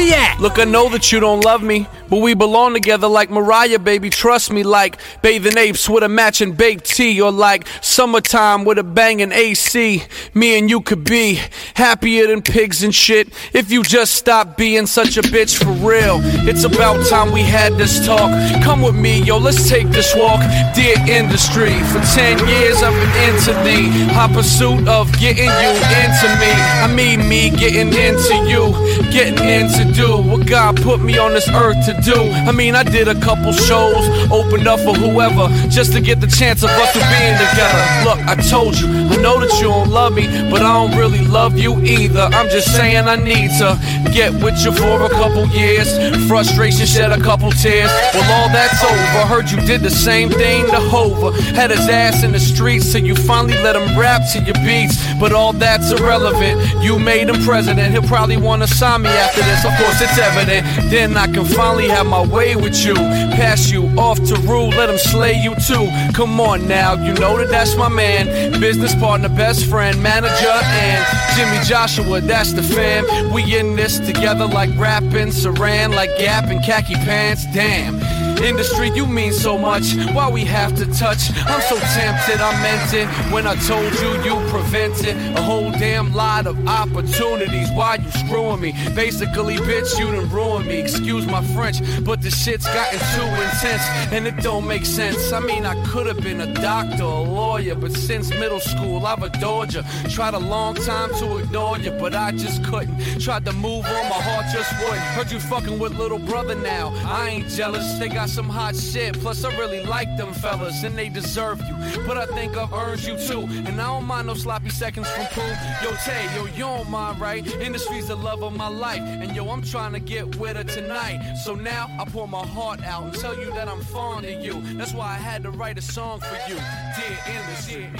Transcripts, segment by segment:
we at? Look, I know that you don't love me, but we belong together like Mariah, baby. Trust me, like bathing apes with a matching BAPE tee, or like summertime with a banging AC. Me and you could be happier than pigs and shit if you just stop being such a bitch for real. It's about time we had this talk. Come with me, yo, let's take this walk. Dear industry, for 10 years I've been into the hot pursuit of getting you into me. I mean, me getting into you, getting into do what God put me on this earth to do. I mean, I did a couple shows, opened up for whoever, just to get the chance of us to being together. Look, I told you, I know that you don't love me, but I don't really love you either. I'm just saying I need to get with you for a couple years. Frustration shed a couple tears. Well, all that's over. Heard you did the same thing to Hova. Had his ass in the streets till you finally let him rap to your beats. But all that's irrelevant. You made him president. He'll probably wanna sign me after this. Of course, it's evident. Then I can finally have my way with you. Pass you off to rule. Let him slay you too. Come on now, you know that that's my man. Business partner, best friend, manager, and Jimmy Joshua, that's the fam. We in this together like rapping, Saran, like Gap and khaki pants. Damn. Industry, you mean so much. Why we have to touch? I'm so tempted, I meant it when I told you you prevented a whole damn lot of opportunities. Why you screwing me? Basically, bitch, you done ruined me. Excuse my French, but the shit's gotten too intense and it don't make sense. I mean, I could have been a doctor, a lawyer, but since middle school, I've adored you. Tried a long time to ignore you, but I just couldn't. Tried to move on, my heart just wouldn't. Heard you fucking with little brother now. I ain't jealous, they got some hot shit. Plus, I really like them fellas, and they deserve you. But I think I've earned you too. And I don't mind no sloppy seconds from pool. Yo, Tay, yo, you don't mind, right? Industry's the love of my life. And yo, I'm trying to get with her tonight. So now I pour my heart out and tell you that I'm fond of you. That's why I had to write a song for you. Dear industry.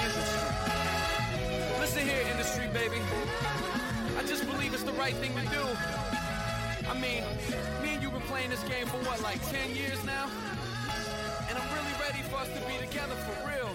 Listen here, industry, baby. I just believe it's the right thing to do. I mean, me and you been playing this game for what, like 10 years now? And I'm really ready for us to be together for real.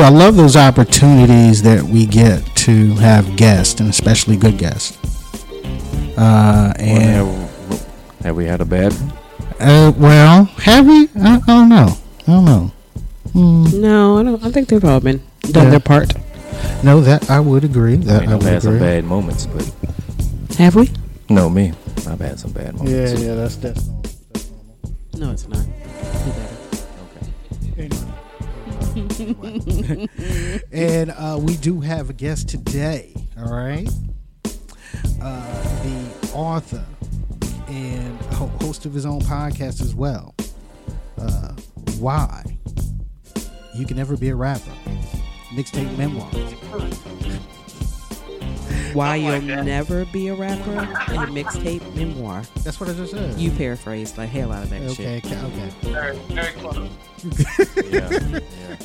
Know, I love those opportunities that we get to have guests, and especially good guests. Uh, and have, have we had a bad one? uh, well, have we? I, I don't know. I don't know. No, I don't. I think they've all been done Yeah. their part. No, that I would agree. That I I, mean, I've would had some bad moments, but Have we? no, me. I've had some bad moments. Yeah, yeah, that's that's. No, it's not. Do better. Okay. and uh, we do have a guest today. All right, uh, the author and host of his own podcast as well. Uh, why you can never be a rapper? Mixtape memoir. Why you'll never be a rapper and a mixtape memoir. That's what I just said. You paraphrased the hell out of that okay? shit. ca- Okay. Very, very close. Yeah, yeah.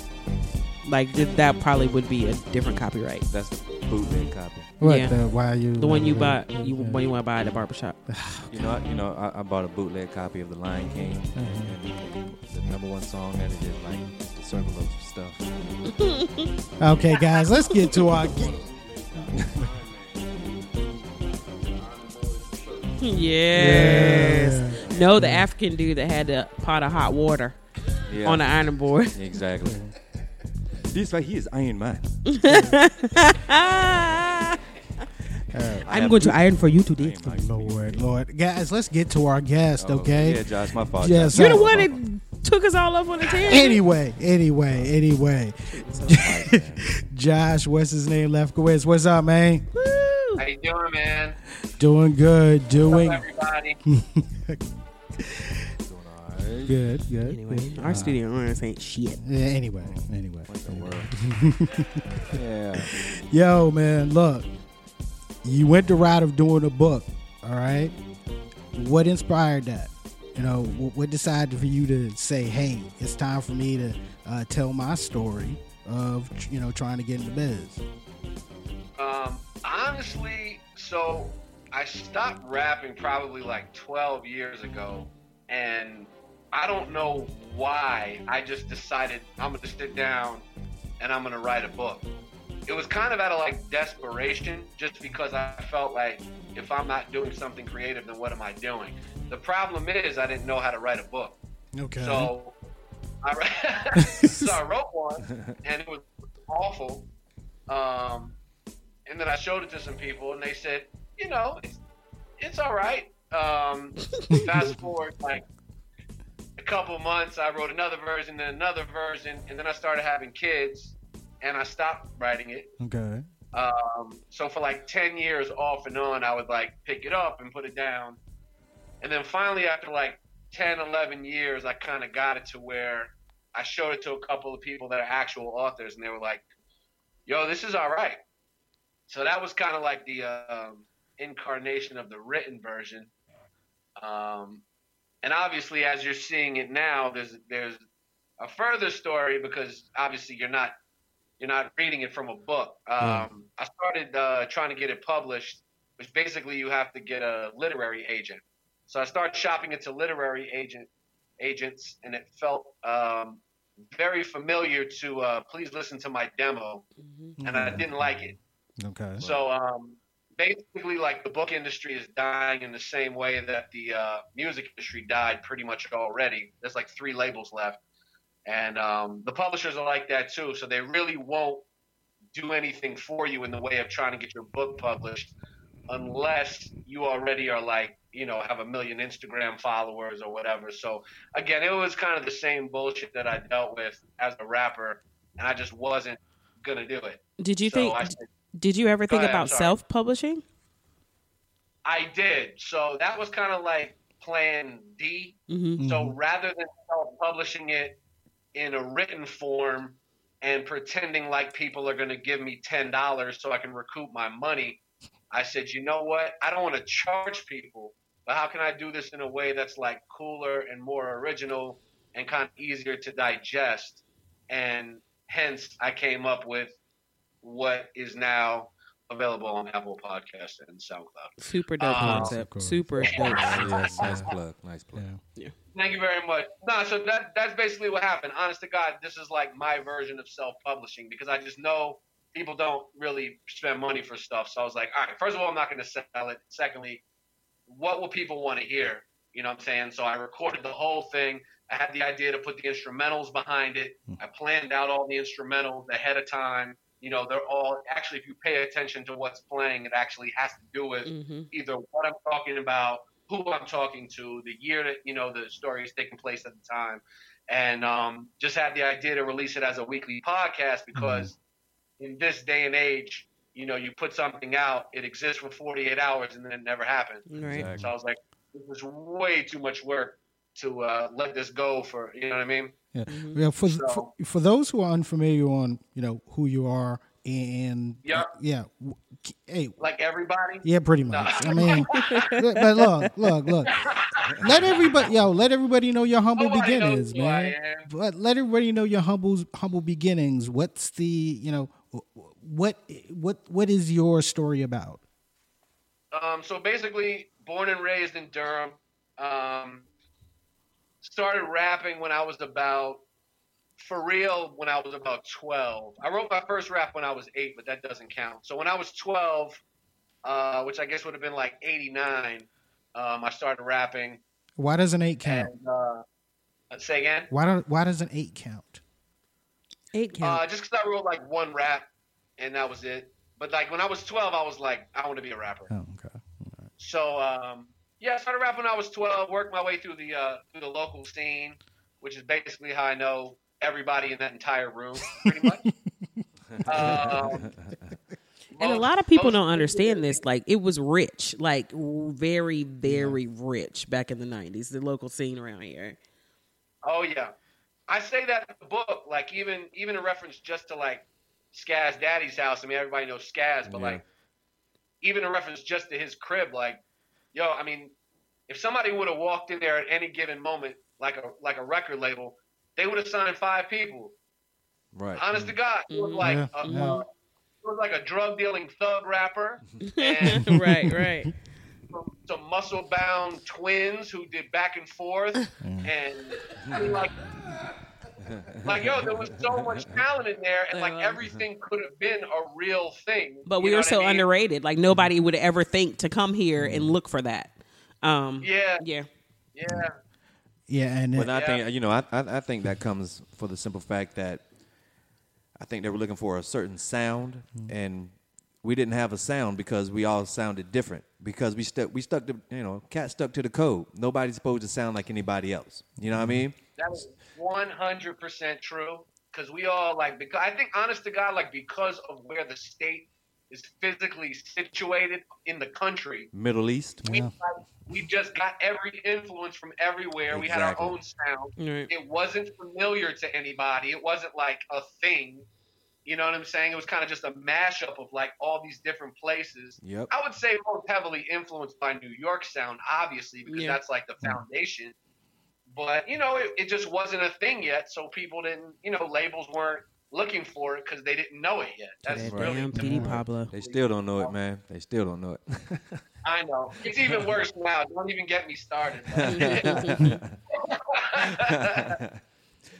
Like th- that probably would be a different copyright. That's the bootleg copy. What Yeah. the? Why you? The one you bought, you when you want to buy at the barbershop. You know, I- you know, I, I bought a bootleg copy of The Lion King, mm-hmm. and the number one song that it is like just a circle of stuff. Okay, guys, let's get to our. Game. Yes. No, the African dude that had the pot of hot water Yeah, on the ironing board. exactly. This he is Iron Man. I'm going to iron for you today. Lord, Lord, guys, let's get to our guest. Oh, Okay. Yeah, Josh, my fault. Yes, Josh, You're the one my that took us all up on the tangent. Anyway, anyway, oh. anyway. Josh, what's his name? Lefkowitz. What's up, man? Woo. How you doing, man? Doing good. What's Doing. up, everybody? Doing. Good, good. Anyway, good. our studio owners ain't shit. Yeah, anyway, anyway. What the anyway. world? yeah. Yo, man, look. You went the route of doing a book, all right? What inspired that? You know, wh- what decided for you to say, hey, it's time for me to uh, tell my story of, you know, trying to get into the biz? Um, honestly, so I stopped rapping probably like 12 years ago, and I don't know why. I just decided I'm gonna sit down and I'm gonna write a book. It was kind of out of like desperation, just because I felt like if I'm not doing something creative, then what am I doing? The problem is I didn't know how to write a book. Okay. So I, so I wrote one, and it was awful. Um, and then I showed it to some people, and they said, you know, it's, it's all right. Um, fast forward like couple months, I wrote another version, then another version, and then I started having kids, and I stopped writing it. okay. Um, so for like 10 years off and on, I would like pick it up and put it down. And then finally, after like 10, 11 years, I kind of got it to where I showed it to a couple of people that are actual authors, and they were like, yo, this is all right. So that was kind of like the um, incarnation of the written version. Um, and obviously, as you're seeing it now, there's there's a further story because obviously you're not you're not reading it from a book. Um, I started uh, trying to get it published, which basically you have to get a literary agent. So I started shopping it to literary agent agents, and it felt um, very familiar to uh, please listen to my demo, and I didn't like it. Okay. So um, basically, like the book industry is dying in the same way that the uh, music industry died pretty much already. There's like three labels left, and um, the publishers are like that too. So they really won't do anything for you in the way of trying to get your book published unless you already are like you know have a million Instagram followers or whatever. So again, it was kind of the same bullshit that I dealt with as a rapper, and I just wasn't gonna do it. Did you So think? I said, Did you ever think ahead, about self-publishing? I did. So that was kind of like plan D. Mm-hmm. So rather than self-publishing it in a written form and pretending like people are going to give me ten dollars so I can recoup my money, I said, you know what? I don't want to charge people, but how can I do this in a way that's like cooler and more original and kind of easier to digest? And hence, I came up with what is now available on Apple Podcast and SoundCloud. Super dope Of concept. course. Super dope. yes, nice plug. Nice plug. Yeah. Thank you very much. No, so that that's basically what happened. Honest to God, this is like my version of self-publishing because I just know people don't really spend money for stuff. So I was like, all right, first of all, I'm not going to sell it. Secondly, what will people want to hear? You know what I'm saying? So I recorded the whole thing. I had the idea to put the instrumentals behind it. Hmm. I planned out all the instrumentals ahead of time. You know, they're all actually, if you pay attention to what's playing, it actually has to do with hmm either what I'm talking about, who I'm talking to, the year that you know the story is taking place at the time, and um, just had the idea to release it as a weekly podcast because in this day and age, you know, you put something out, it exists for 48 hours, and then it never happens. Right. Exactly. So I was like, this is way too much work to uh, let this go for you know what I mean. Yeah. Mhm. Yeah, for, So- for for those who are unfamiliar on you know who you are and Yeah. yeah, hey, Like everybody. yeah, pretty much. I mean, but look, look, look. Let everybody, yo, let everybody know your humble Nobody knows beginnings, man. But let everybody know your humble humble beginnings. What's the you know what what what is your story about? Um, so basically, born and raised in Durham. Um, started rapping when I was about, for real, when I was about 12. I wrote my first rap when I was eight, but that doesn't count. So when I was 12, uh, which I guess would have been like 89, um, I started rapping. Why does an eight count? And, uh, say again? Why do, why does an eight count? Eight count. Uh, just because I wrote like one rap, and that was it. But like when I was 12, I was like, I want to be a rapper. Oh, okay. So um, yeah, I started rapping when I was 12. Worked my way through the uh, through the local scene, which is basically how I know everybody in that entire room, pretty much. um, and a lot of people don't understand this. Like it was rich, like r- very, very rich back in the nineties. The local scene around here. Oh yeah, I say that in the book, like even even in reference just to like Skaz Daddy's house. I mean, everybody knows Skaz, but Yeah. like even a reference just to his crib, like yo, I mean, if somebody would have walked in there at any given moment, like a like a record label, they would have signed five people. Right. Honest to God, it was like Yeah, a, yeah. uh, it was like a drug dealing thug rapper and right, right. some, some muscle bound twins who did back and forth and I mean, like like yo there was so much talent in there and like everything could have been a real thing But we were what I so mean? underrated. Like nobody would ever think to come here and mm. look for that. Um, yeah yeah. yeah Yeah, and But I Yeah. think you know, I, I I think that comes for the simple fact that I think they were looking for a certain sound, mm. and we didn't have a sound because we all sounded different because we stuck we stuck to you know cat stuck to the code. Nobody's supposed to sound like anybody else. You know what I mm-hmm. mean? that was 100% true because we all like because I think honest to God like because of where the state is physically situated in the country Middle East. we, Yeah. like, we just got every influence from everywhere. We had our own sound. Right. It wasn't familiar to anybody. It wasn't like a thing. You know what I'm saying? It was kind of just a mashup of like all these different places. Yep. I would say most heavily influenced by New York sound, obviously, because Yeah. that's like the mm. foundation. But you know, it, it just wasn't a thing yet, so people didn't, you know, labels weren't looking for it because they didn't know it yet. That's That really damn Petey Pablo. They still don't know it, man. They still don't know it. I know. It's even worse now. Don't even get me started.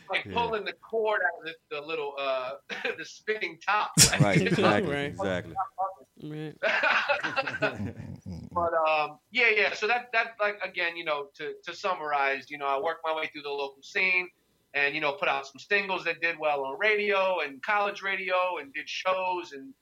like pulling the cord out of the, the little uh the spinning top. right. Exactly. Right. Exactly. Right. But um yeah yeah. So that that like again you know to to summarize you know i worked my way through the local scene and you know put out some singles that did well on radio and college radio and did shows and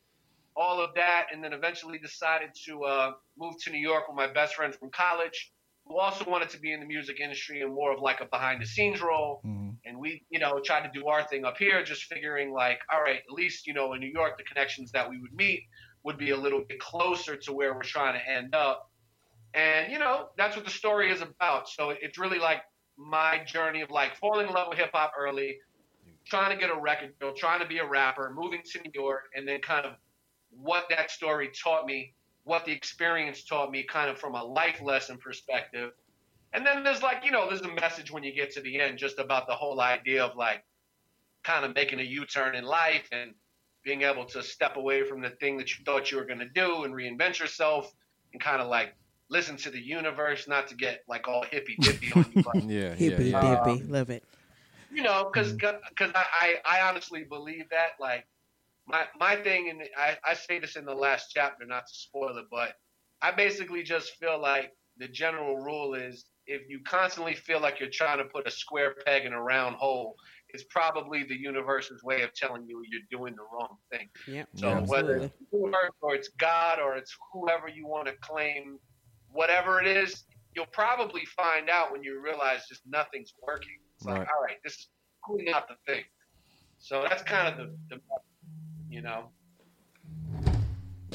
all of that. And then eventually decided to uh, move to new york with my best friend from college who also wanted to be in the music industry and more of like a behind the scenes role. Mhm. and we you know tried to do our thing up here just figuring like all right at least you know in new york the connections that we would meet would be a little bit closer to where we're trying to end up. And you know that's what the story is about. So it's really like my journey of like falling in love with hip hop early trying to get a record deal trying to be a rapper moving to new york and then kind of what that story taught me what the experience taught me kind of from a life lesson perspective. And then there's like, you know, there's a message when you get to the end just about the whole idea of like kind of making a U turn in life and being able to step away from the thing that you thought you were going to do and reinvent yourself and kind of like listen to the universe, not to get like all hippy dippy on you, Yeah. Yeah. Hippy yeah. dippy. Um, Love it. you know, because because mm. I, I I honestly believe that like my my thing and I I say this in the last chapter, not to spoil it, but I basically just feel like the general rule is if you constantly feel like you're trying to put a square peg in a round hole, it's probably the universe's way of telling you you're doing the wrong thing. Yep. So Yeah. whether it's universe or it's God or it's whoever you want to claim, whatever it is, you'll probably find out when you realize just nothing's working. It's like, Right. all right, this is probably not the thing. So that's kind of the, the you know.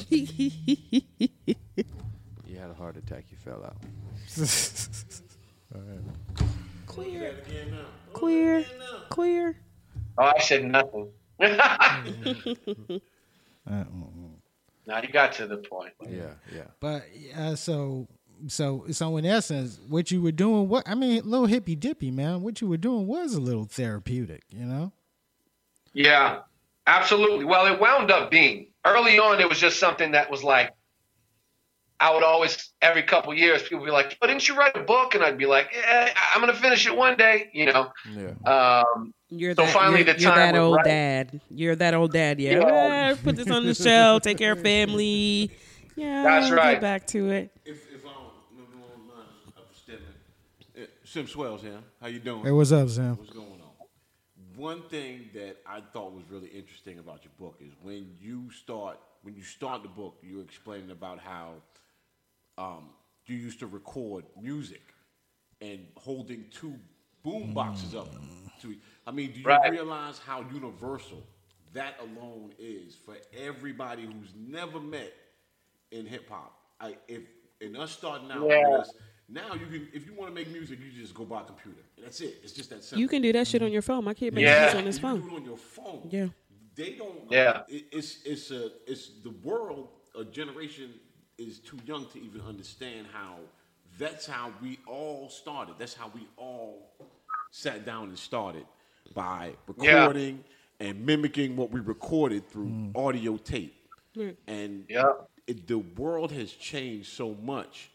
You had a heart attack. You fell out. Queer. Queer. Clear. Oh, I said nothing. Uh, now you got to the point. Yeah. Yeah. But uh, so so so in essence, what you were doing, what I mean, little hippy dippy, man. What you were doing was a little therapeutic, you know. Yeah, absolutely. Well, it wound up being early on. It was just something that was like, I would always every couple years people would be like, "But didn't you write a book?" And I'd be like, "Yeah, I'm gonna finish it one day," you know. Yeah. Um, You're So that, finally you're, the you're that old right. dad. You're that old dad. Yeah. Yeah. Ah, put this on the shelf. Take care of family. Yeah. That's right. Get back to it. If, if I don't, if I don't mind, I'm stepping. Uh, Sim Swells here. How you doing? Hey, what's up, Sam? What's going on? One thing that I thought was really interesting about your book is when you start when you start the book, you're explaining about how um, you used to record music and holding two boom boxes up to. I mean, do you Right. realize how universal that alone is for everybody who's never met in hip hop? I if in us starting out Yeah. this, Now you can, if you want to make music, you just go buy a computer. That's it. It's just that simple. You can do that shit on your phone. My kid makes Yeah. music on his You can do phone. it on your phone. Yeah. They don't. Yeah. It, it's it's a it's the world. A generation is too young to even understand how. That's how we all started. That's how we all sat down and started by Yeah. recording and mimicking what we recorded through mm. audio tape. And Yeah. it, the world has changed so much.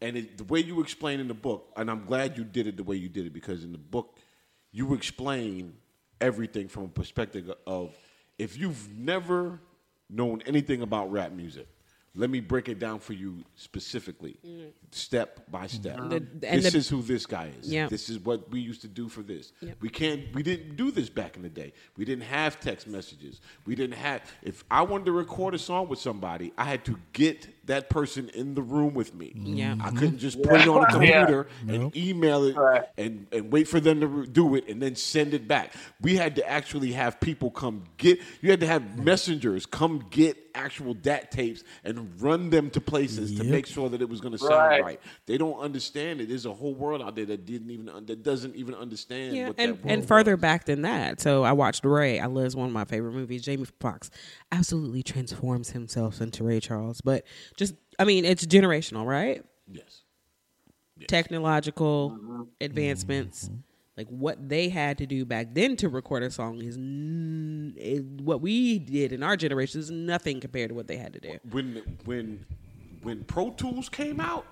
And it, the way you explain in the book, and I'm glad you did it the way you did it because in the book, you explain everything from a perspective of if you've never known anything about rap music, let me break it down for you specifically, mm. step by step. The- and this the- is who this guy is. Yeah. This is what we used to do for this. Yep. We can't. We didn't do this back in the day. We didn't have text messages. We didn't have. If I wanted to record a song with somebody, I had to get that person in the room with me. Yeah. I mm-hmm. couldn't just put it on a Yeah. computer and email it Right. and, and wait for them to do it and then send it back. We had to actually have people come get. You had to have mm-hmm. messengers come get actual DAT tapes and run them to places to make sure that it was going to sound Right. right. They don't understand it. There's a whole world out there that didn't even that doesn't even understand. Yeah, what and, that world and further was. back than that. So I watched Ray. I love one of my favorite movies. Jamie Foxx absolutely transforms himself into Ray Charles. But just, I mean, it's generational, right? Yes. Technological mm-hmm. advancements, mm-hmm. like what they had to do back then to record a song is n- it, what we did in our generation is nothing compared to what they had to do. when when when Pro Tools came out,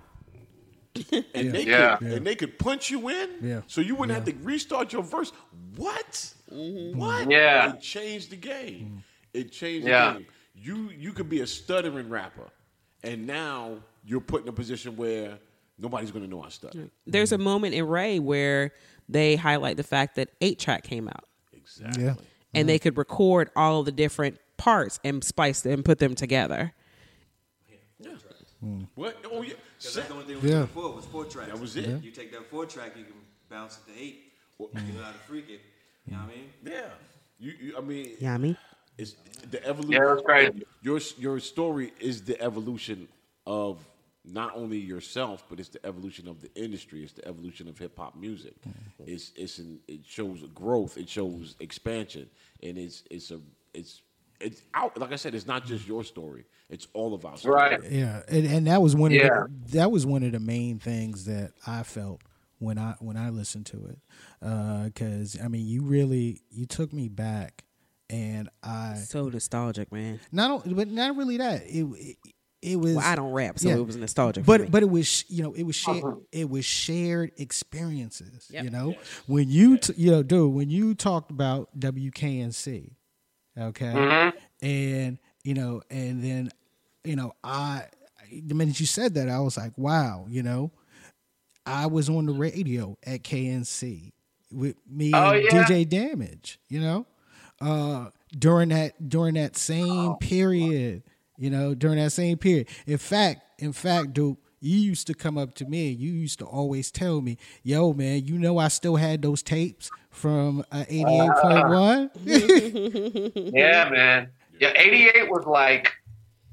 and they Yeah. could and they could punch you in, Yeah. so you wouldn't have to restart your verse. What? Mm-hmm. What? Yeah. It changed the game. It changed Yeah. the game. You you could be a stuttering rapper, and now you're put in a position where nobody's going to know I stutter. There's a moment in Ray where they highlight the fact that 8 track came out. Exactly. Yeah. and they could record all the different parts and splice them and put them together. Hmm. What? Oh yeah. Because that's the only thing we Yeah. yeah. before was four tracks. That was it. You take that four track, you can bounce it to eight. You know how to freak it. You know what I mean? yeah. You, you. I mean. Yummy. It's the evolution. Yeah, that's crazy. Your your story is the evolution of not only yourself, but it's the evolution of the industry. It's the evolution of hip hop music. Mm-hmm. It's it's an, it shows growth. It shows expansion, and it's it's a it's it's out. Like I said, it's not just your story. It's all of our story. Right. Yeah, and, and that was one of Yeah. the, that was one of the main things that I felt when I when I listened to it, uh, because I mean, you really you took me back, and I So nostalgic, man. not o- but not really that it it, it was Well, I don't rap, so yeah. it was nostalgic. but for me. but it was you know it was shared uh-huh. it was shared experiences Yep. you know when you t- you know dude when you talked about WKNC okay mm-hmm. and you know and then you know I the minute you said that I was like wow you know I was on the radio at KNC with me Oh, and yeah? DJ Damage you know uh during that during that same period you know during that same period in fact in fact dude you used to come up to me and you used to always tell me yo man you know i still had those tapes from uh, 88.1 Yeah, man. Yeah, 88 was like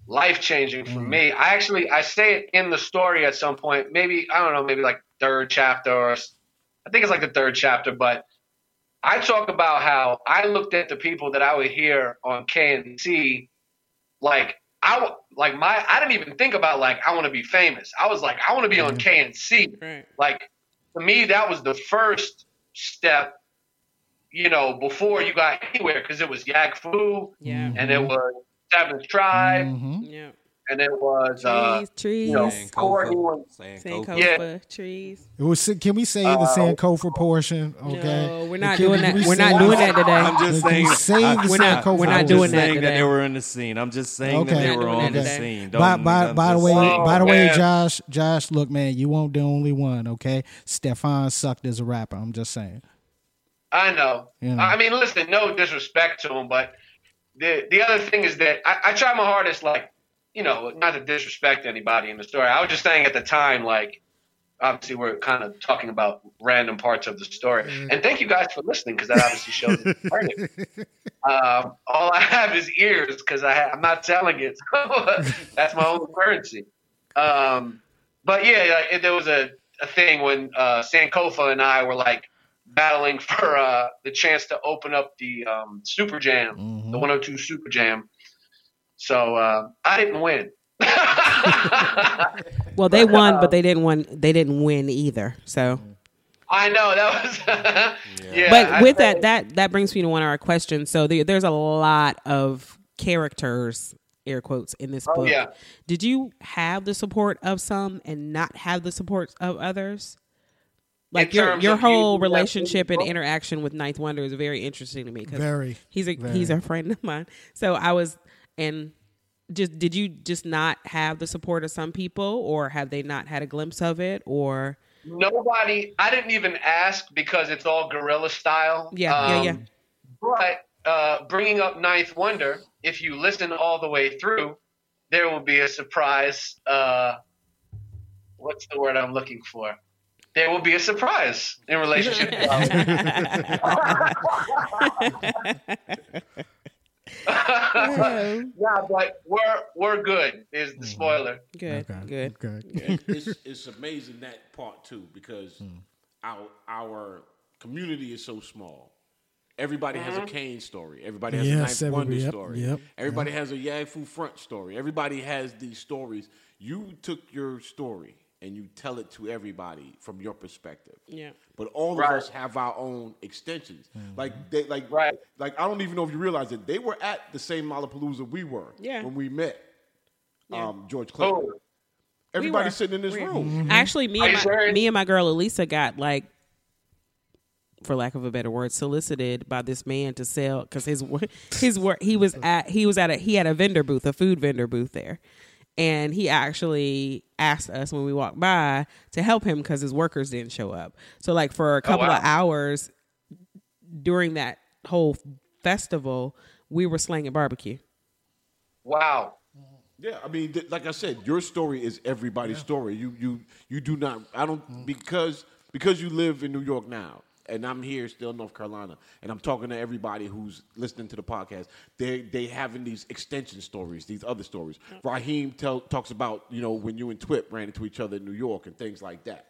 life changing for me. I actually I say it in the story at some point. Maybe I don't know, maybe like third chapter or s- I think it's like the third chapter, but I talk about how I looked at the people that I would hear on KNC like I w- like my I didn't even think about like I want to be famous. I was like I want to be on KNC. Right. Like to me that was the first step you know, before you got anywhere, because it was Yaggfu, Yeah. and it was Seventh Tribe, Mhm. yeah. And it was uh, Trees, trees, you know, Saying Courtney Kofa. was Saying Sankofa, Yeah. trees. It was, can we say the Sankofa portion? Okay, No, we're not doing we that. We're not doing that today. I'm just saying. you say I- the We're not- we're not I'm doing just that saying today. they were in the scene. I'm just saying Okay. that they We're were on doing the scene. By, Don't- by, I'm by the way, saying. by the way, man. Josh, Josh, look, man, you won't the only one. Okay, Stefan sucked as a rapper. I'm just saying. I know. You know. I mean, listen, no disrespect to him, but the the other thing is that I, I try my hardest, like, you know, not to disrespect anybody in the story. I was just saying at the time, like, obviously we're kind of talking about random parts of the story. And thank you guys for listening because that obviously shows. Um, all I have is ears because I ha- I'm not selling it. So that's my own currency. Um, but yeah, like, there was a a thing when uh, Sankofa and I were like battling for uh, the chance to open up the um, Super Jam, Mhm. the 102 Super Jam. So uh, I didn't win. Well, they won, but they didn't win. They didn't win either. So, I know that was. yeah. but I- with that, that that brings me to one of our questions. So there, there's a lot of characters, air quotes, in this Oh, book. yeah. Did you have the support of some and not have the support of others? Like In your your whole using that relationship and interaction with Ninth Wonder is very interesting to me. 'cause Very, he's a very. he's a friend of mine. So I was and just did you just not have the support of some people, or have they not had a glimpse of it, or Nobody. I didn't even ask because it's all guerrilla style. Yeah, yeah, yeah. But uh, bringing up Ninth Wonder, if you listen all the way through, there will be a surprise. Uh, what's the word I'm looking for? There will be a surprise in relationship. yeah, but we're we're good. Is the mm-hmm. spoiler? good, Okay, good. Okay. it's, it's amazing that part too because hmm. our our community is so small. Everybody has a mm-hmm. Kane story. Everybody has Yes, a Ninth Wonder yep, story. yep, Everybody has a Yaggfu Front story. Everybody has these stories. You took your story and you tell it to everybody from your perspective. Yeah. But all Right. of us have our own extensions. Like they like Right. like I don't even know if you realize it. They were at the same Lollapalooza we were Yeah. when we met. Yeah. Um, George Clinton. Oh, Everybody were. sitting in this We- room. Actually, me and my, serious? me and my girl Elisa got like, for lack of a better word, solicited by this man to sell because his his work he was at he was at a he had a vendor booth a food vendor booth there, and he actually asked us when we walked by to help him because his workers didn't show up. So like for a oh, couple wow. of hours during that whole festival, we were slanging barbecue. wow. Yeah, I mean, th- like I said, your story is everybody's story. You you you do not. I don't because because you live in New York now, and I'm here still in North Carolina, and I'm talking to everybody who's listening to the podcast. They they having these extension stories, these other stories. Raheem tell, talks about you know when you and Twip ran into each other in New York and things like that.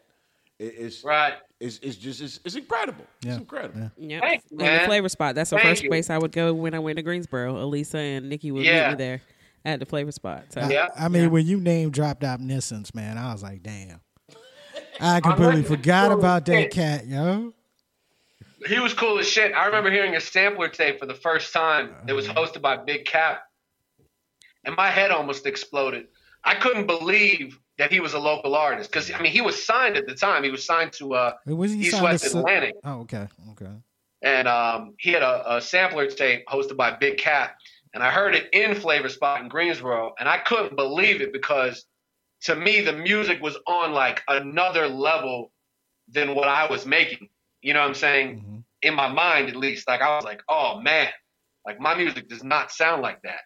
It, it's Right. It's, it's just it's, it's incredible. Yeah, It's incredible. yeah. Yeah, Thanks, and the flavor spot. That's the Thank first you. place I would go when I went to Greensboro. Elisa and Nikki would Yeah. meet me there at the flavor spot. So Yeah. I mean, when you name dropped Omniscence, man, I was like, damn. I completely forgot about that cat, yo. He was cool as shit. I remember hearing a sampler tape for the first time. It was hosted by Big Cap, and my head almost exploded. I couldn't believe that he was a local artist because I mean he was signed at the time. He was signed to uh, Was he East signed West Atlantic, Oh, okay, okay. and um, he had a, a sampler tape hosted by Big Cat, and I heard it in Flavor Spot in Greensboro, and I couldn't believe it because to me the music was on like another level than what I was making. You know what I'm saying? hmm in my mind at least like i was like oh man. Like my music does not sound like that.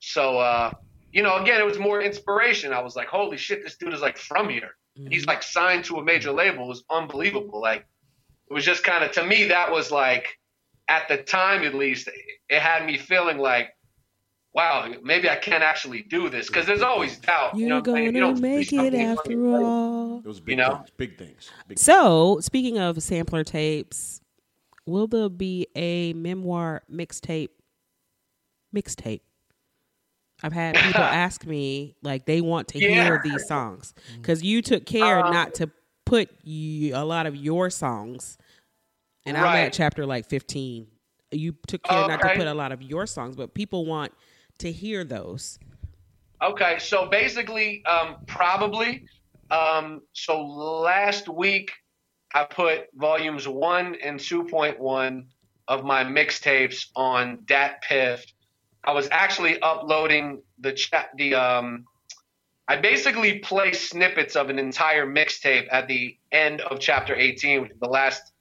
So uh you know again it was more inspiration. I was like holy shit this dude is like from here. And he's like signed to a major label. It was unbelievable. Like it was just kind of to me that was like at the time at least it had me feeling like wow maybe i can't actually do this because there's always doubt you know you're what I'm? You gonna don't make it after until all. Those big You know? things, big things. Big So, speaking of sampler tapes, will there be a memoir mixtape? Mixtape. I've had people ask me like they want to hear these songs because you took care Uh, not to put you, a lot of your songs, and I'm at chapter like 15. You took care not to put a lot of your songs, but people want to hear those. Okay, so basically, um, probably. Um, so last week, I put volumes one and two point one of my mixtapes on DatPiff. I was actually uploading the chat. The um, I basically play snippets of an entire mixtape at the end of chapter eighteen, which is the last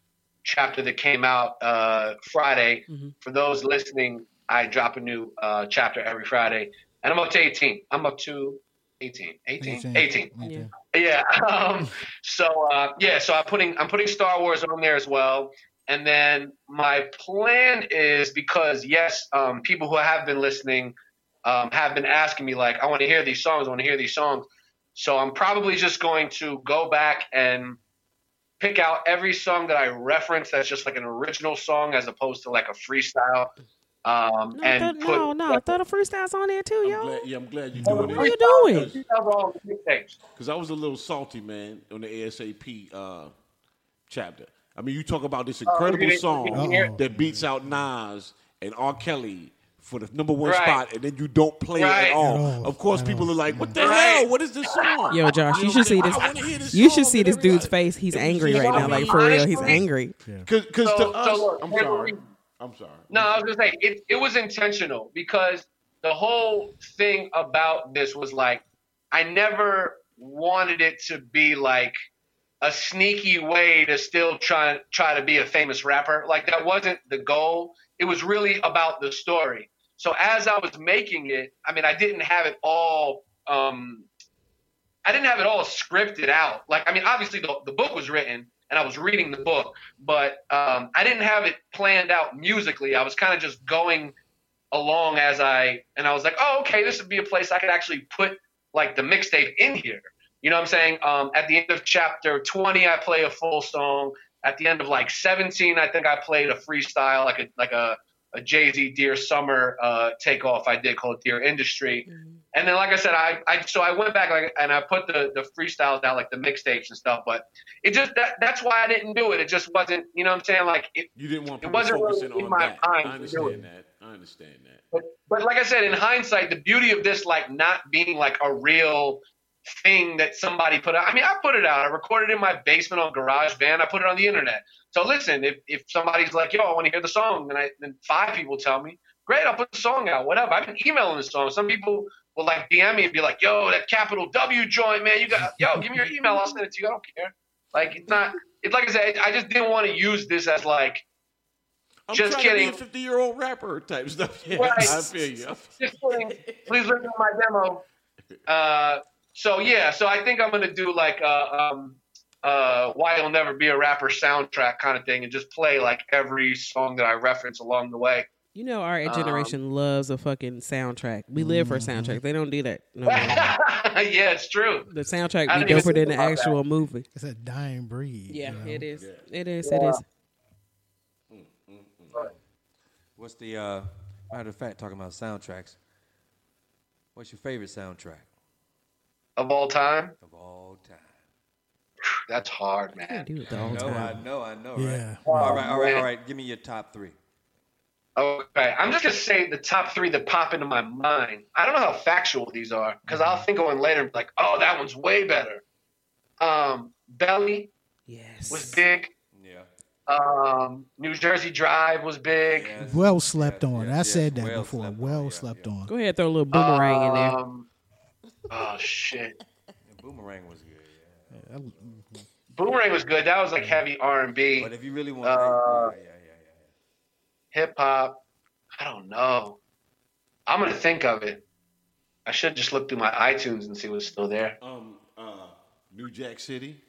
chapter that came out uh, Friday. Mhm. For those listening, I drop a new uh, chapter every Friday. And I'm up to 18. I'm up to 18. 18. 18. Yeah. Yeah. Um, so uh, yeah, so I'm putting I'm putting Star Wars on there as well. And then my plan is because yes, um, people who have been listening um, have been asking me like, I want to hear these songs. I want to hear these songs. So I'm probably just going to go back and pick out every song that I reference that's just like an original song as opposed to like a freestyle. Um, No, and th- put, no, no. Throw the freestyles on there too, I'm yo. glad, yeah, I'm glad you're Oh, doing What are it. you doing? Are all mixtapes. Because I was a little salty, man, on the ASAP uh, chapter. I mean, you talk about this incredible did song did that beats out Nas and R. Kelly for the number one Right. spot, and then you don't play it at all. At. Of course, people are like, "What the Right. hell? What is this song?" Yo, Josh, you know, should see this. this You should see this dude's face. He's angry right now. Like for real, he's angry. Because So- to so us, look, I'm sorry. I'm sorry. No, I was gonna say it, it was intentional because the whole thing about this was like I never wanted it to be like a sneaky way to still try try to be a famous rapper. Like that wasn't the goal. It was really about the story. So as I was making it, I mean, I didn't have it all. Um, I didn't have it all scripted out. Like, I mean, obviously the, the book was written and I was reading the book, but um, I didn't have it planned out musically. I was kind of just going along as I, and I was like, oh, okay, this would be a place I could actually put like the mixtape in here. You know what I'm saying? Um, at the end of chapter 20, I play a full song. At the end of like 17, I think I played a freestyle, like a like a, a Jay Z Dear Summer uh, takeoff I did called Dear Industry. And then, like I said, I, I so I went back like, and I put the the freestyles out, like the mixtapes and stuff. But it just that that's why I didn't do it. It just wasn't, you know what I'm saying? Like it, You didn't want It wasn't focusing in on my that. mind I understand that. I understand that. but, but like I said, in hindsight, the beauty of this like not being like a real thing that somebody put out. I mean, I put it out. I recorded it in my basement on GarageBand. I put it on the internet. So listen, if, if somebody's like, "Yo, I want to hear the song," then I then five people tell me, "Great, I'll put the song out." Whatever. I've been emailing the song. Some people will like DM me and be like, "Yo, that Capital W joint, man. You got yo, give me your email. I'll send it to you. I don't care." Like it's not. It's like I said. I just didn't want to use this as like I'm Just kidding. to be a 50 year old rapper type stuff. Yeah, Right. I feel you. just kidding. Please listen to my demo. Uh, so yeah, so I think I'm gonna do like uh, um, uh, "Why You'll Never Be a Rapper" soundtrack kind of thing, and just play like every song that I reference along the way. You know, our Um, generation loves a fucking soundtrack. We live for Mm-hmm. soundtracks. They don't do that. No, yeah, it's true. the soundtrack be didn't doper than the about actual movie. It's a dying breed. Yeah, you know? it is. It is. It is. What's the uh, matter of fact? Talking about soundtracks. What's your favorite soundtrack Of all time, of all time? that's hard, man. I man. do it the I whole know, I know, I know. Yeah. Right? All right, all right, man. all right. Give me your top three. Okay, I'm just gonna say the top three that pop into my mind. I don't know how factual these are because I'll think of one later and be like, "Oh, that one's way better." Um, Belly Yes. was big. Yeah. Um, New Jersey Drive was big. Yes, Well slept yes, on. yes, I yes. said that Well before. slept well yeah, slept yeah. on. Go ahead, throw a little boomerang in there. Um, oh shit, And Boomerang was good. Yeah. Boomerang was good. That was like heavy R and B, But if you really want, Uh, yeah, yeah, yeah, yeah. Hip hop. I don't know. I'm gonna think of it. I should just look through my iTunes and see what's still there. Um, uh, New Jack City,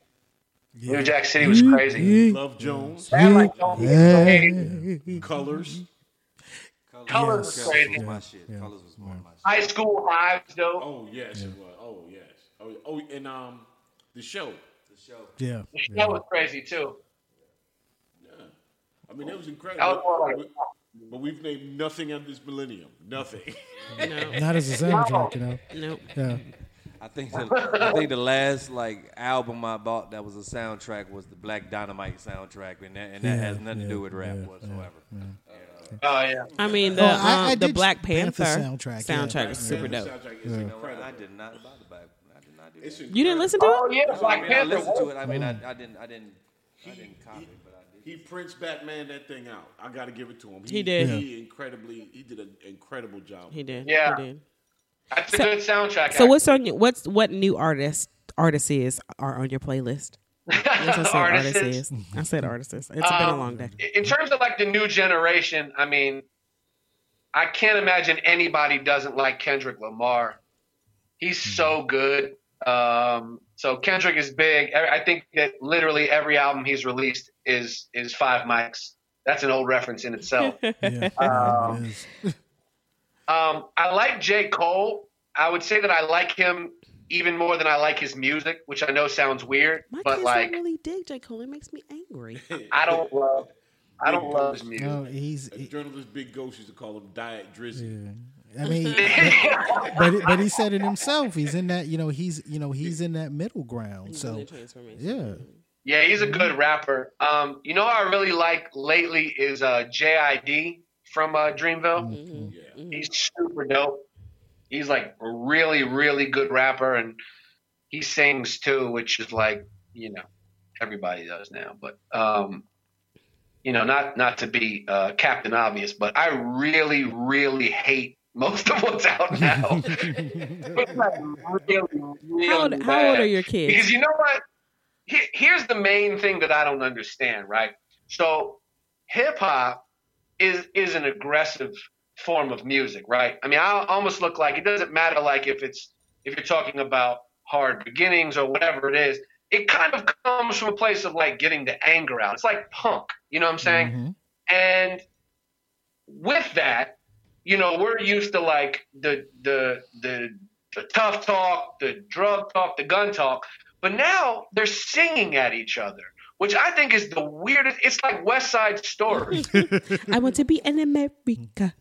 New Jack City was crazy. Love Jones, That, like, don't even hate. Colors. Colors Yes. was crazy. was my shit. Colors was more my shit. High School Hives, though. Oh yes, it was. Oh yes. Oh, oh, and um, the show. The show. Yeah. The show was crazy too. Yeah. I mean, that was That incredible. was more like but we've named nothing of this millennium. Nothing. No, Not as a soundtrack, you know. nope. Yeah. I think the, I think the last like album I bought that was a soundtrack was the Black Dynamite soundtrack, and that and that Yeah, has nothing to do with rap yeah, whatsoever. Oh yeah. I mean, the Oh, I- I um, the Black Panther Panther, soundtrack, soundtrack, yeah. is super dope. You know. I did not buy the Black. I did not do that. You didn't listen to Oh it? yeah, I Black mean, I Panther. listened to it. I mean, I, I didn't, I didn't, I didn't copy, it, but I did. He prints Batman that thing out. I got to give it to him. He did. He incredibly. He did an incredible job. He did. Yeah. He did. That's a good soundtrack. So what's on what's what new artists artists is are on your playlist? Yes, I said Artists. artists. is. I said artists. is. It's been a Um, long day. in terms of like the new generation, I mean, I can't imagine anybody doesn't like Kendrick Lamar. He's so good. Um, so Kendrick is big. I I think that literally every album he's released is is five mics. That's an old reference in itself. Yeah. Um, it is. Um, I like J. Cole. I would say that I like him even more than I like his music, which I know sounds weird, My but kids like don't really dig J Cole. It makes me angry. I don't love I don't love his music. No, he's. A journalist Big Ghost used to call him Diet Drizzy. I mean, but but he said it himself. He's in that. You know, he's you know he's in that middle ground. So yeah. Yeah, he's a good rapper. Um, you know what I really like lately is uh, JID from uh, Dreamville. Mm-hmm. Yeah. He's super dope. He's like a really, really good rapper, and he sings too, which is like you know everybody does now. But um, you know, not not to be uh, Captain Obvious, but I really, really hate most of what's out now. it's like really, really How old, how old are your kids? Because you know what? Here, here's the main thing that I don't understand, right? So hip hop is is an aggressive form of music, right? I mean, I almost look like it doesn't matter like if it's if you're talking about hard beginnings or whatever it is. It kind of comes from a place of like getting the anger out. It's like punk, you know what I'm saying? Mhm. And with that, you know, we're used to like the the the the tough talk, the drug talk, the gun talk, but now they're singing at each other, which I think is the weirdest. It's like West Side Story. I want to be in America.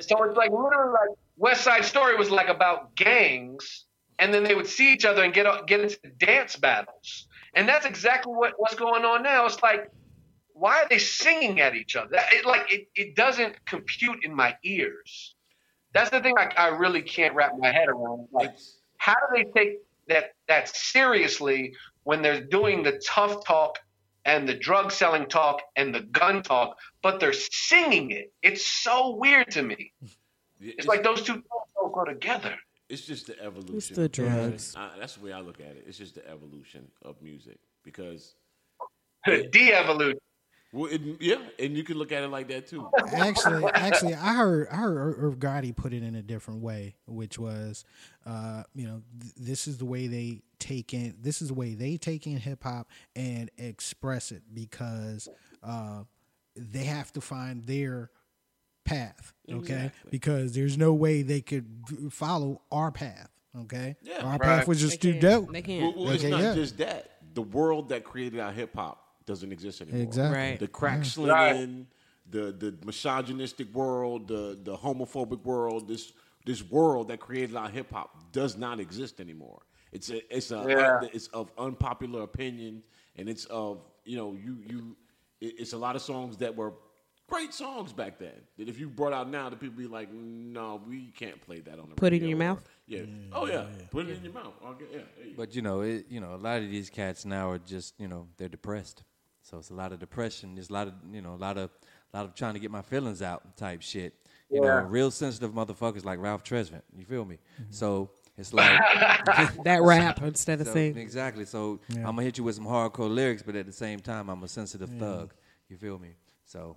so it's like literally like West Side Story was like about gangs, and then they would see each other and get get into dance battles, and that's exactly what what's going on now. It's like why are they singing at each other? It, like it, it doesn't compute in my ears. That's the thing I, I really can't wrap my head around. Like, how do they take that that seriously when they're doing the tough talk and the drug selling talk and the gun talk, but they're singing it? It's so weird to me. It's like those two don't go together. it's just the evolution. It's the drugs. I, that's the way I look at it. It's just the evolution of music because, De-evolution. Well, it, yeah, and you can look at it like that too. actually, actually, I heard I heard Irv Gotti put it in a different way, which was, uh, you know, th- this is the way they take in this is the way they take in hip hop and express it because uh, they have to find their path, okay? Because there's no way they could follow our path, okay? Yeah. our Right. path was just They too can't. dope. They can't. well, it's Okay, not yeah. just that. The world that created our hip hop doesn't exist anymore. Exactly. Right. The crack slinging, the the misogynistic world, the the homophobic world, this this world that created our hip hop does not exist anymore. It's a it's a Yeah. it's of unpopular opinion, and it's of you know you you it's a lot of songs that were great songs back then. That if you brought out now, the people be like, no, we can't play that on the Put it in your mouth? Yeah. Oh yeah. Put it in your mouth. Okay, yeah. You. But you know, it, you know, a lot of these cats now are just, you know, they're depressed. So it's a lot of depression. There's a lot of, you know, a lot of, a lot of trying to get my feelings out type shit. You know, real sensitive motherfuckers like Ralph Tresvant. You feel me? Mm-hmm. So it's like That rap instead of so, saying. exactly. So I'm gonna hit you with some hardcore lyrics, but at the same time, I'm a sensitive thug. You feel me? So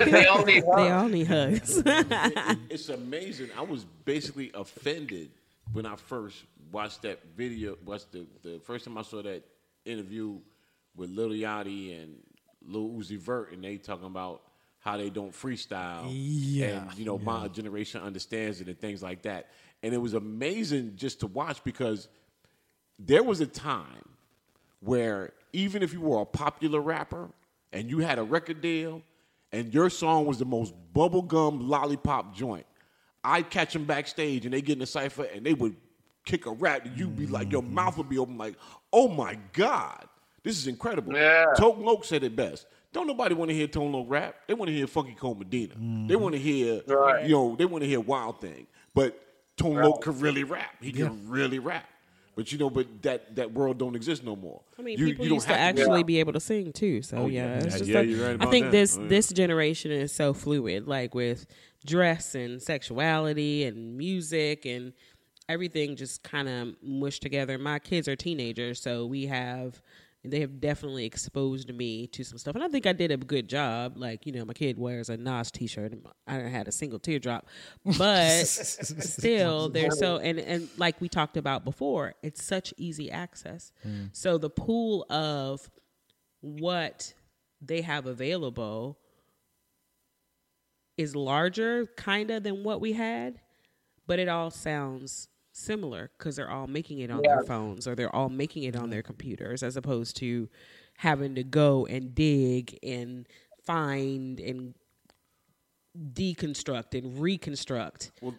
They only They all need hugs. it's amazing. I was basically offended when I first watched that video. Watched the the first time I saw that interview with Lil Yachty and Lil Uzi Vert, and they talking about how they don't freestyle. Yeah, and you know my generation understands it and things like that. And it was amazing just to watch because there was a time where even if you were a popular rapper and you had a record deal and your song was the most bubblegum lollipop joint, I'd catch them backstage and they get in a cipher and they would kick a rap and you'd be like, your mm-hmm. mouth would be open like, oh my God, this is incredible. Yeah. Tone Loc said it best. Don't nobody want to hear Tone Loc rap. They want to hear Funky Cold Medina. They mm-hmm. want to hear, Right. you know, they want to hear Wild Thing. But Tone Loc could really rap. He can really rap. But you know, but that that world don't exist no more. I mean, You- people you don't used to have actually be able to sing too. So Oh, yeah, yeah. it's Yeah, just yeah, like- you're right I think that. this Oh, yeah. this generation is so fluid, like with dress and sexuality and music and everything just kind of mushed together. My kids are teenagers, so we have they have definitely exposed me to some stuff, and I think I did a good job. Like you know, my kid wears a Nas T-shirt, and I had a single teardrop, but still, they're so and and like we talked about before, it's such easy access. Hmm. So the pool of what they have available is larger, kind of, than what we had, but it all sounds similar because they're all making it on their phones or they're all making it on their mm-hmm. computers as opposed to having to go and dig and find and deconstruct and reconstruct. Well,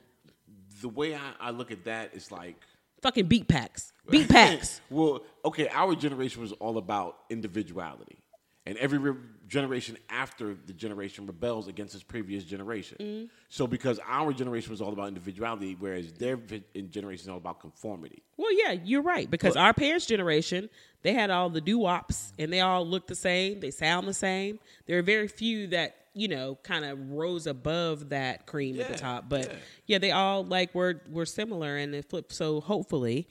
the way I, I look at that is like fucking beat packs. Beat packs. Well, okay, our generation was all about individuality. And every re- generation after the generation rebels against its previous generation. Mm-hmm. So, because our generation was all about individuality, whereas their vi- generation is all about conformity. Well, yeah, you're right because our parents' generation they had all the doo wops and they all looked the same. They sound the same. There are very few that you know kind of rose above that cream at the top, but yeah. yeah. they all like were were similar and they flip. So hopefully,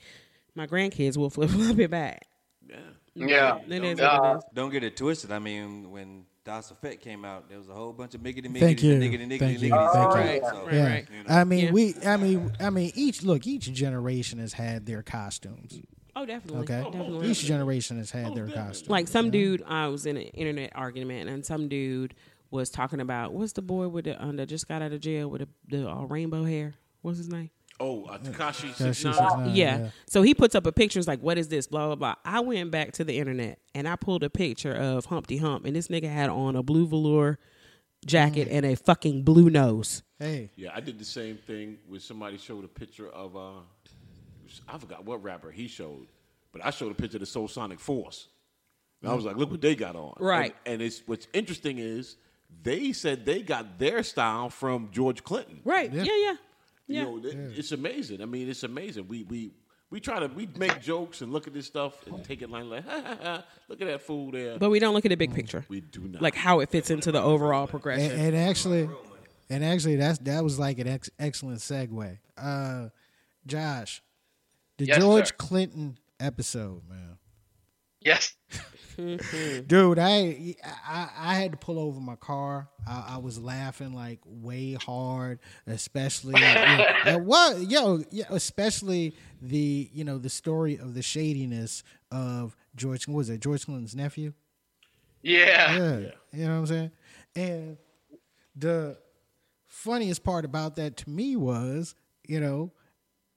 my grandkids will flip flop it back. Yeah. Yeah. It is Uh, what. Don't get it twisted. I mean, when Das EFX came out, there was a whole bunch of miggity miggity Thank you. niggity niggity Thank you. niggity. Thank right? you. So, Right, yeah. right. you know. I mean, Yeah. we. I mean, I mean, each look. Each generation has had their costumes. Oh, definitely. Okay. definitely. Each generation has had their costumes. Like some dude, I was in an internet argument, and some dude was talking about what's the boy with the um, that just got out of jail with the, the uh, rainbow hair? What's his name? Oh, uh, Tekashi Yeah, six nine. says yeah. So he puts up a picture. It's like, what is this? Blah blah blah. I went back to the internet and I pulled a picture of Humpty Hump, and this nigga had on a blue velour jacket and a fucking blue nose. Hey, Yeah, I did the same thing when somebody showed a picture of uh, I forgot what rapper he showed, but I showed a picture of the Soul Sonic Force. And I was like, look what they got on. Right. And, and it's what's interesting is they said they got their style from George Clinton. Right. Yeah. Yeah. Yeah. You know, it- it's amazing. I mean, it's amazing. We we we try to we make jokes and look at this stuff and take it line like, ha, ha, ha, look at that fool there. But we don't look at the big picture. we do not. Like how it fits into the overall progression. and, and actually, and actually, that's that was like an ex- excellent segue. Uh, Josh, the Yes, George sir. Clinton episode, man. Yes. Mm-hmm. Dude, I, I I had to pull over my car. I, I was laughing like way hard, especially yeah, what yo, yeah, especially the you know the story of the shadiness of George. What was it George Clinton's nephew? Yeah. Yeah, you know what I'm saying. And the funniest part about that to me was, you know,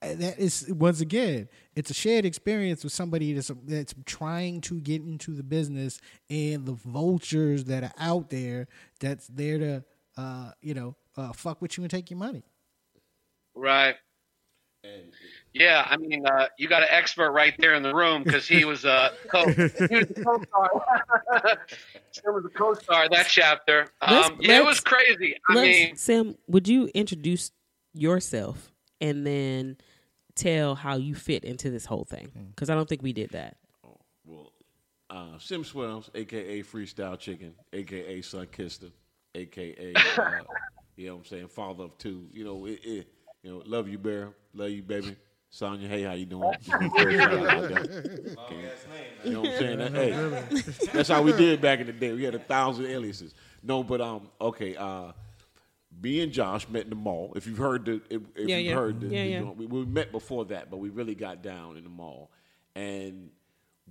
that is once again, it's a shared experience with somebody that's that's trying to get into the business, and the vultures that are out there that's there to, uh, you know, uh, fuck with you and take your money. Right. Yeah, I mean, uh, you got an expert right there in the room because he was a co- he was the co-star. Sam was the co-star that chapter. Let's- Um, yeah, it let's- was crazy. I mean, Sam, would you introduce yourself and then tell how you fit into this whole thing? Because I don't think we did that. Oh, Well, uh, Sim Swells, aka Freestyle Chicken, aka Sun Kister, aka uh, you know what I'm saying, father of two. You know, it, it, you know, love you, Bear, love you, baby. Sonya, hey, how you doing? Just be first shout out like that. Okay. You know what I'm saying? That- hey, that's how we did back in the day. We had a thousand aliases. No, but um, okay. Uh, me and Josh met in the mall. If you've heard the, if, if Yeah, you've yeah. heard the, Yeah, the yeah. we, we met before that, but we really got down in the mall, and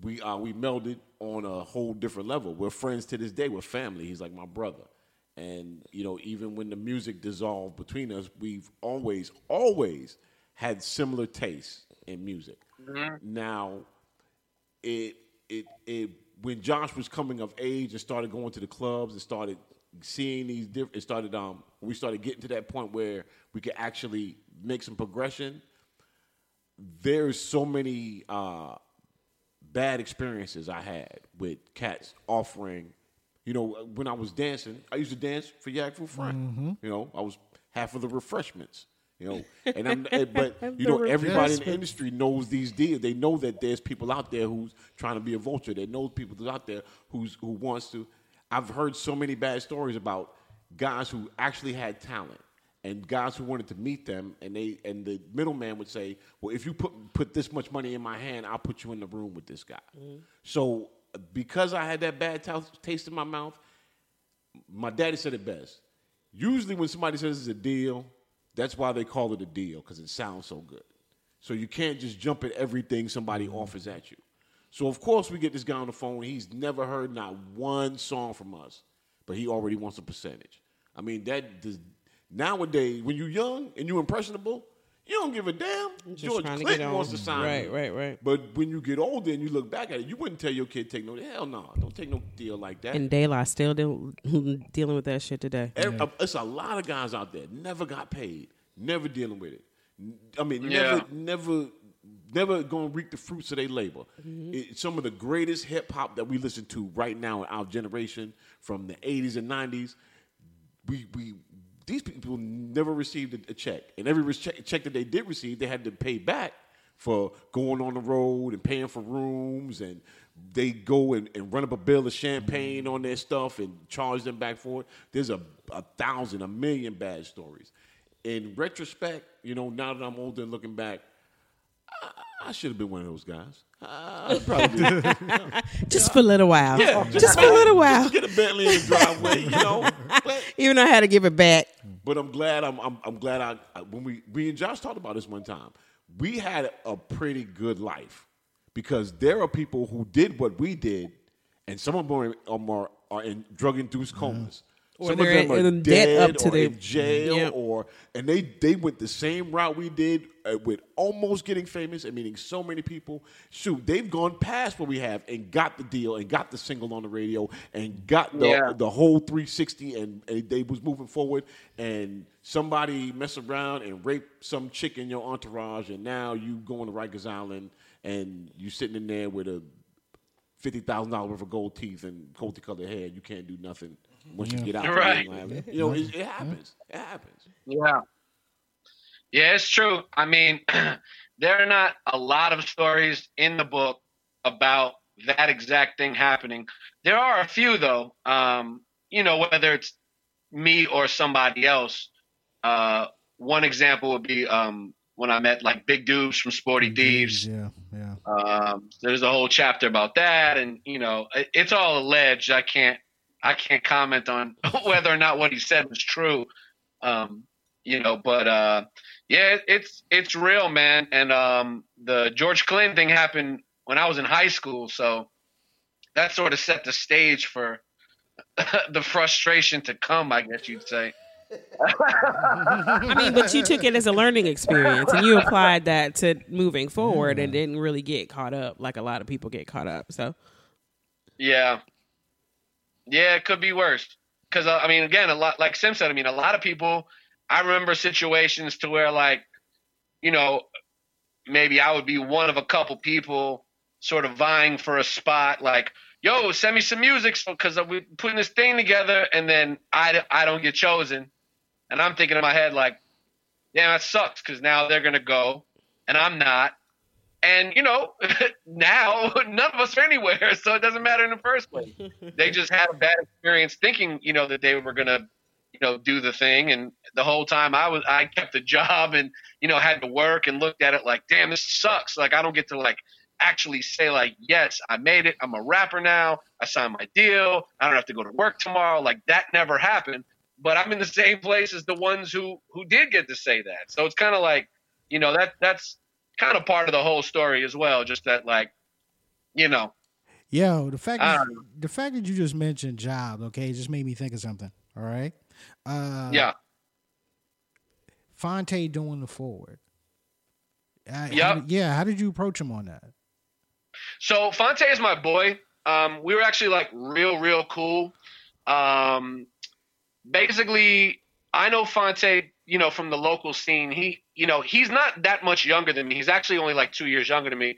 we uh, we melded on a whole different level. We're friends to this day. We're family. He's like my brother, and you know, even when the music dissolved between us, we've always always had similar tastes in music. Now, it it it when Josh was coming of age and started going to the clubs and started seeing these different, it started um we started getting to that point where we could actually make some progression. There's so many uh, bad experiences I had with cats offering. You know, when I was dancing, I used to dance for Yaggfu Front. You know, I was half of the refreshments. You know, and I'm, eh, but you know, everybody in the industry knows these deals. They know that there's people out there who's trying to be a vulture. They know people out there who's who wants to. I've heard so many bad stories about guys who actually had talent and guys who wanted to meet them, and they and the middleman would say, "Well, if you put put this much money in my hand, I'll put you in the room with this guy." Mm-hmm. So because I had that bad ta- taste in my mouth, my daddy said it best. Usually, when somebody says it's a deal, that's why they call it a deal because it sounds so good. So you can't just jump at everything somebody mm-hmm. offers at you. So of course we get this guy on the phone. He's never heard not one song from us, but he already wants a percentage. I mean that does, nowadays when you're young and you're impressionable, You don't give a damn. Just George trying to Clinton get wants to sign Right, you. right, right. But when you get older and you look back at it, you wouldn't tell your kid take no hell no, don't take no deal like that. And De La still deal, dealing with that shit today. Every, uh, it's a lot of guys out there never got paid, never dealing with it. I mean, Yeah. never, never, never going to reap the fruits of their labor. It- some of the greatest hip hop that we listen to right now in our generation, from the '80s and '90s, we we these people never received a, check, and every check, that they did receive, they had to pay back for going on the road and paying for rooms, and they go and, and run up a bill of champagne on their stuff and charge them back for it. There's a, a thousand, a million bad stories. In retrospect, you know, now that I'm older and looking back, I should have been one of those guys. I probably Just for a little while. yeah, just, for a little while. Just get a Bentley in the driveway, you know. But, Even though I had to give it back. but I'm glad. I'm, I'm, I'm glad. I, I when we we and Josh talked about this one time, we had a pretty good life because there are people who did what we did, and some of them are, are, are in drug induced comas. Or some they're of them are in debt dead up to or their- in jail, Yep. or and they they went the same route we did uh, with almost getting famous and meeting so many people. Shoot, they've gone past what we have and got the deal and got the single on the radio and got the Yeah. the whole 360 and, and they was moving forward and somebody mess around and rape some chick in your entourage and now you going to Rikers Island and you sitting in there with a fifty thousand dollars worth of gold teeth and gold colored hair. You can't do nothing once you get out. Right. You know, it, it happens. It happens. Yeah. Yeah, it's true. I mean, there are not a lot of stories in the book about that exact thing happening. There are a few, though. Um, you know, whether it's me or somebody else. Uh, one example would be um, when I met like big dudes from Sporty Thievz. Yeah, yeah. Um, there's a whole chapter about that, and you know, it, it's all alleged. I can't, I can't comment on whether or not what he said was true. Um, you know, but uh, yeah, it's it's real, man. And um, the George Clinton thing happened when I was in high school, so that sort of set the stage for the frustration to come. I guess you'd say. I mean, but you took it as a learning experience and you applied that to moving forward and didn't really get caught up like a lot of people get caught up. So, Yeah. Yeah, it could be worse. Because, uh, I mean, again, a lot, like Sim said, I mean, a lot of people, I remember situations to where, like, you know, maybe I would be one of a couple people sort of vying for a spot, like, yo, send me some music because we're putting this thing together, and then I, I don't get chosen. And I'm thinking in my head, like, damn, that sucks because now they're to go, and I'm not. And, you know, now none of us are anywhere, so it doesn't matter in the first place. they just had a bad experience thinking, you know, that they were going to, you know, do the thing. And the whole time I was, I kept the job and, you know, had to work and looked at it like, damn, this sucks. Like, I don't get to, like, actually say, like, yes, I made it. I'm a rapper now. I signed my deal. I don't have to go to work tomorrow. Like, that never happened. But I'm in the same place as the ones who, who did get to say that. So it's kind of like, you know, that, that's, kind of part of the whole story as well. Just that, like, you know, Yo, the fact that, the fact that you just mentioned job, okay, just made me think of something. All right, uh, yeah, Phonte doing the forward. Uh, did- yeah, how did you approach him on that? So Phonte is my boy. Um, we were actually like real, real cool. Um, basically, I know Phonte, you know, from the local scene. He, you know, he's not that much younger than me. He's actually only like two years younger than me.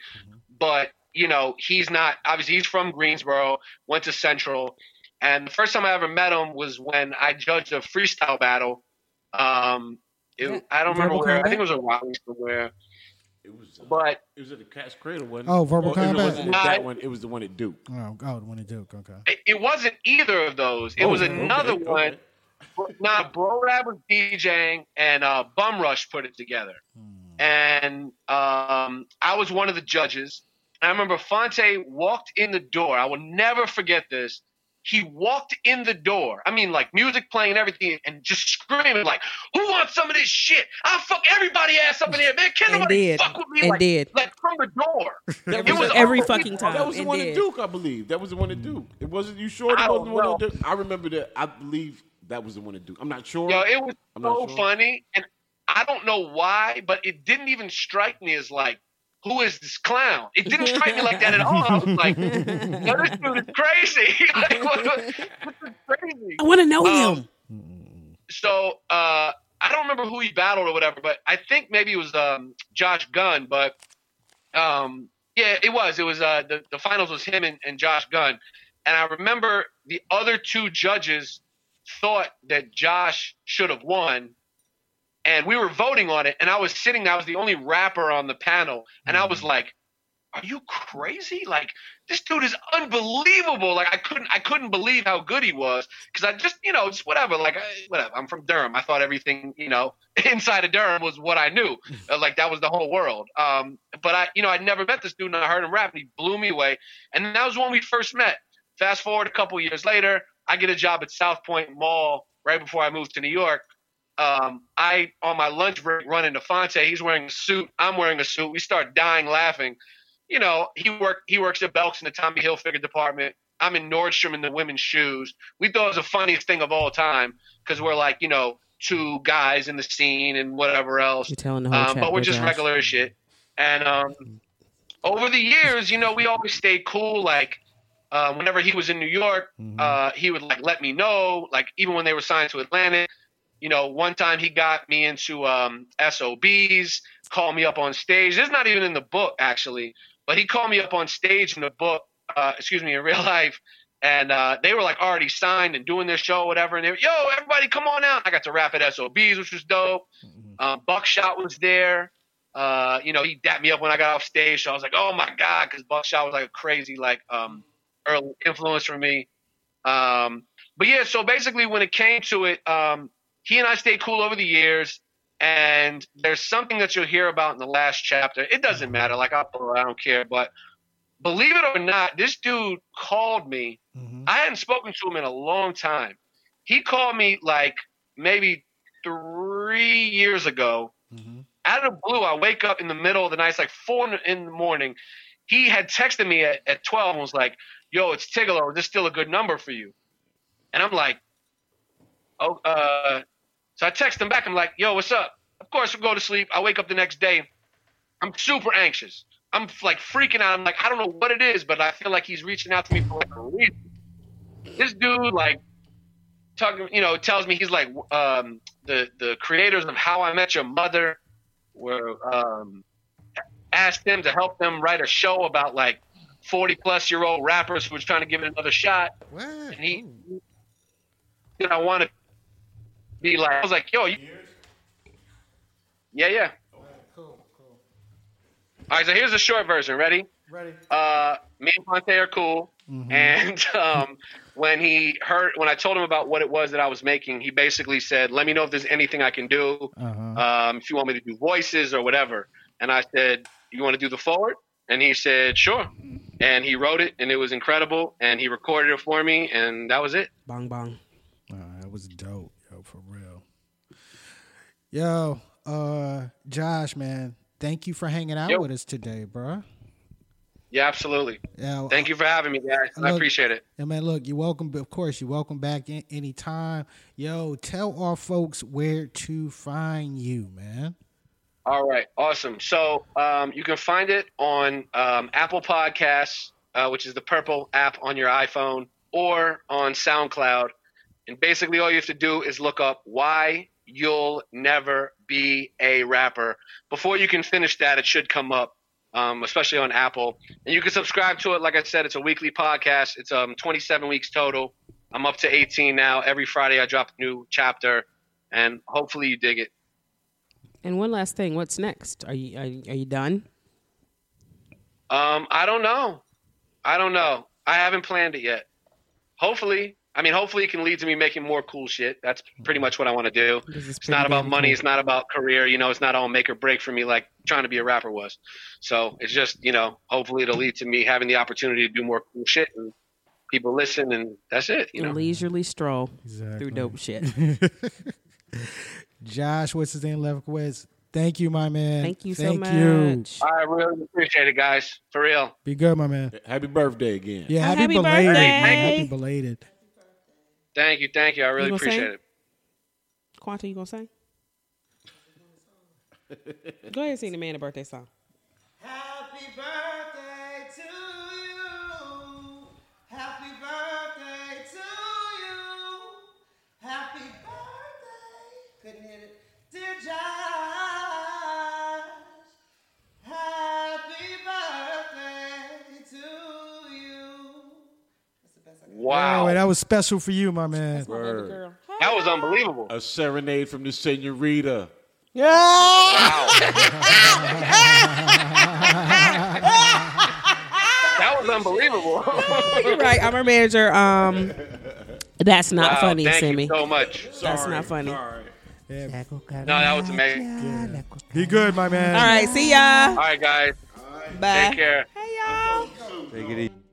But you know, he's not. Obviously, he's from Greensboro. Went to Central, and the first time I ever met him was when I judged a freestyle battle. Um, it, Yeah. I don't remember Verbal where. I think it was a Raleigh somewhere. It was. Uh, But it was at the Cat's Cradle one. Oh, Verbal it Combat? wasn't Nah, that one. It was the one at Duke. Oh, oh, the one at Duke. Okay. it, it wasn't either of those. It Oh, was okay, another okay. one. Nah, Bro Rab was DJing and uh, Bum Rush put it together. And um, I was one of the judges. I remember Phonte walked in the door. I will never forget this. He walked in the door. I mean, like music playing and everything, and just screaming like, "Who wants some of this shit? I'll fuck everybody ass up in here, man. Can't And nobody did. fuck with me And like, did. like from the door." That It was was every fucking time. that was the one did. at Duke, I believe. That was the one at Duke. It wasn't. You sure I that wasn't the one at Duke? I remember that. I believe that was the one to do. I'm not sure. Yo, it was I'm so sure. funny, and I don't know why, but it didn't even strike me as like, who is this clown? It didn't strike me like that at all. I was like, yo, this dude is crazy. like, what, this is crazy. I want to know Um, him. so uh, I don't remember who he battled or whatever, but I think maybe it was um, Josh Gunn. But um, yeah, it was. It was uh, the the finals was him and, and Josh Gunn, and I remember the other two judges thought that Josh should have won. And we were voting on it, and I was sitting. I was the only rapper on the panel, and I was like, "Are you crazy? Like this dude is unbelievable. Like I couldn't I couldn't believe how good he was because I just you know just whatever like I, whatever. I'm from Durham. I thought everything you know inside of Durham was what I knew. Uh, like that was the whole world. Um, but I you know I'd never met this dude and I heard him rap and he blew me away. And that was when we first met. Fast forward a couple years later, I get a job at South Point Mall right before I moved to New York. Um, I on my lunch break run into Phonte. He's wearing a suit. I'm wearing a suit. We start dying laughing you know, he work he works at Belks in the Tommy Hilfiger department. I'm in Nordstrom in the women's shoes. We thought it was the funniest thing of all time because we're like, you know, two guys in the scene and whatever else. You're telling the whole Um, but we're just regular as shit. And um, over the years, you know, we always stayed cool. Like uh, whenever he was in New York, uh, he would like let me know. Like even when they were signed to Atlantic, you know, one time he got me into um, SOBs, called me up on stage. This is not even in the book actually, but he called me up on stage in the book. Uh, excuse me, in real life. And uh, they were like already signed and doing their show, or whatever. And they were, yo, everybody, come on out. I got to rap at SOBs, which was dope. Um, Buckshot was there. Uh, you know, he dapped me up when I got off stage. So I was like, oh my God, because Buckshot was like a crazy, like, um, early influence for me. Um, but yeah, so basically when it came to it, um, he and I stayed cool over the years. And there's something that you'll hear about in the last chapter. It doesn't matter. Like, I'll, I don't care. But believe it or not, this dude called me. I hadn't spoken to him in a long time. He called me like maybe three years ago. Out of the blue, I wake up in the middle of the night. It's like four in the morning. He had texted me at, at 12 and was like, yo, it's Tigallo. Is this still a good number for you? And I'm like, oh, uh, so I text him back. I'm like, yo, what's up? Of course, we go to sleep. I wake up the next day. I'm super anxious. I'm like freaking out. I'm like, I don't know what it is, but I feel like he's reaching out to me for like a reason. This dude, like, talking, you know, tells me he's like um, the the creators of How I Met Your Mother were um, asked him to help them write a show about like 40 plus year old rappers who was trying to give it another shot. What? And he, you know, I want to be like, I was like, yo, you, yeah, yeah. Cool, cool. All right, so here's the short version. Ready? Ready? uh, me and Phonte are cool. And um, when he heard, when I told him about what it was that I was making, he basically said, "Let me know if there's anything I can do. Uh-huh. Um, if you want me to do voices or whatever." And I said, "You want to do the forward?" And he said, "Sure." And he wrote it, and it was incredible. And he recorded it for me, and that was it. Bong bong. That was dope, yo, for real. Yo, uh, Josh, man, thank you for hanging out Yo. with us today, bro. Yeah, absolutely. Yeah, Thank you for having me, guys. I appreciate it. And man, look, you're welcome. Of course, you're welcome back in, anytime. Yo, tell our folks where to find you, man. All right, awesome. So um, you can find it on um, Apple Podcasts, uh, which is the purple app on your iPhone, or on SoundCloud. And basically, all you have to do is look up "Why You'll Never Be a Rapper." Before you can finish that, it should come up, um, especially on Apple. And you can subscribe to it. Like I said, it's a weekly podcast. It's um 27 weeks total. I'm up to 18 now. Every Friday, I drop a new chapter, and hopefully, you dig it. And one last thing, what's next? Are you are, are you done? Um, I don't know. I don't know. I haven't planned it yet. Hopefully, I mean, hopefully it can lead to me making more cool shit. That's pretty much what I want to do. It's not about money. cool. It's not about career. You know, it's not all make or break for me like trying to be a rapper was. So it's just, you know, hopefully it'll lead to me having the opportunity to do more cool shit and people listen and that's it. You A know. leisurely stroll Exactly. through dope shit. Josh, what's his name? Levkowitz. Thank you, my man. Thank you so Thank much. you. I really appreciate it, guys. For real. Be good, my man. Happy birthday again. Yeah, happy, happy belated. birthday. Happy belated. Thank you. Thank you. I really gonna appreciate sing? it. Quanta, you gonna say? Go ahead and sing the man a birthday song. Happy birthday to you. Happy birthday to you. Happy birthday. Couldn't hit it. Dear Josh. Happy birthday to you. That's the best I can Wow. Oh, that was special for you, my man. My baby girl. That was unbelievable. A serenade from the senorita. Yeah. That was unbelievable. You're right. I'm her manager. Um, that's not Wow, funny, thank Sammy. you so much. That's not funny. Sorry. No, that was amazing. Be good, my man. All right, see ya. All right, guys. Bye. Take care. Hey y'all. Take it easy.